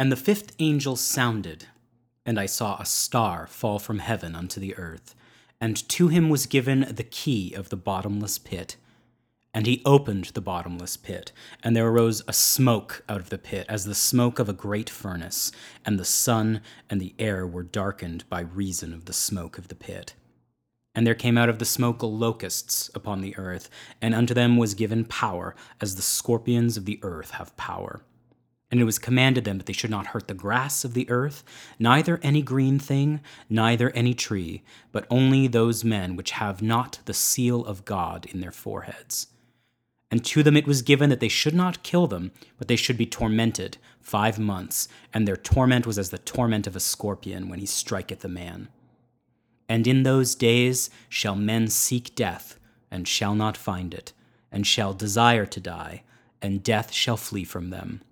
And the fifth angel sounded, and I saw a star fall from heaven unto the earth, and to him was given the key of the bottomless pit. And he opened the bottomless pit, and there arose a smoke out of the pit, as the smoke of a great furnace, and the sun and the air were darkened by reason of the smoke of the pit. And there came out of the smoke locusts upon the earth, and unto them was given power, as the scorpions of the earth have power. And it was commanded them that they should not hurt the grass of the earth, neither any green thing, neither any tree, but only those men which have not the seal of God in their foreheads. And to them it was given that they should not kill them, but they should be tormented five months, and their torment was as the torment of a scorpion when he striketh a man. And in those days shall men seek death, and shall not find it, and shall desire to die, and death shall flee from them.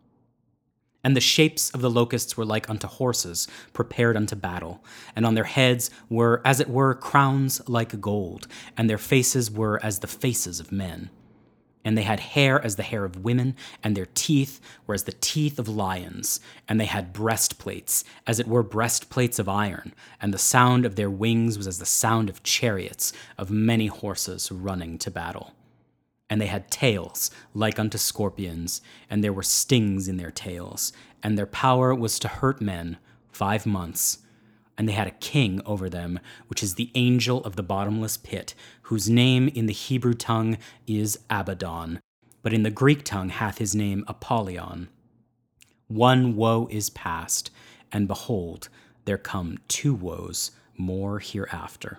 And the shapes of the locusts were like unto horses prepared unto battle, and on their heads were, as it were, crowns like gold, and their faces were as the faces of men. And they had hair as the hair of women, and their teeth were as the teeth of lions, and they had breastplates, as it were breastplates of iron, and the sound of their wings was as the sound of chariots of many horses running to battle. And they had tails like unto scorpions, and there were stings in their tails, and their power was to hurt men five months and they had a king over them, which is the angel of the bottomless pit, whose name in the Hebrew tongue is Abaddon, but in the Greek tongue hath his name Apollyon. One woe is past, and behold, there come two woes more hereafter.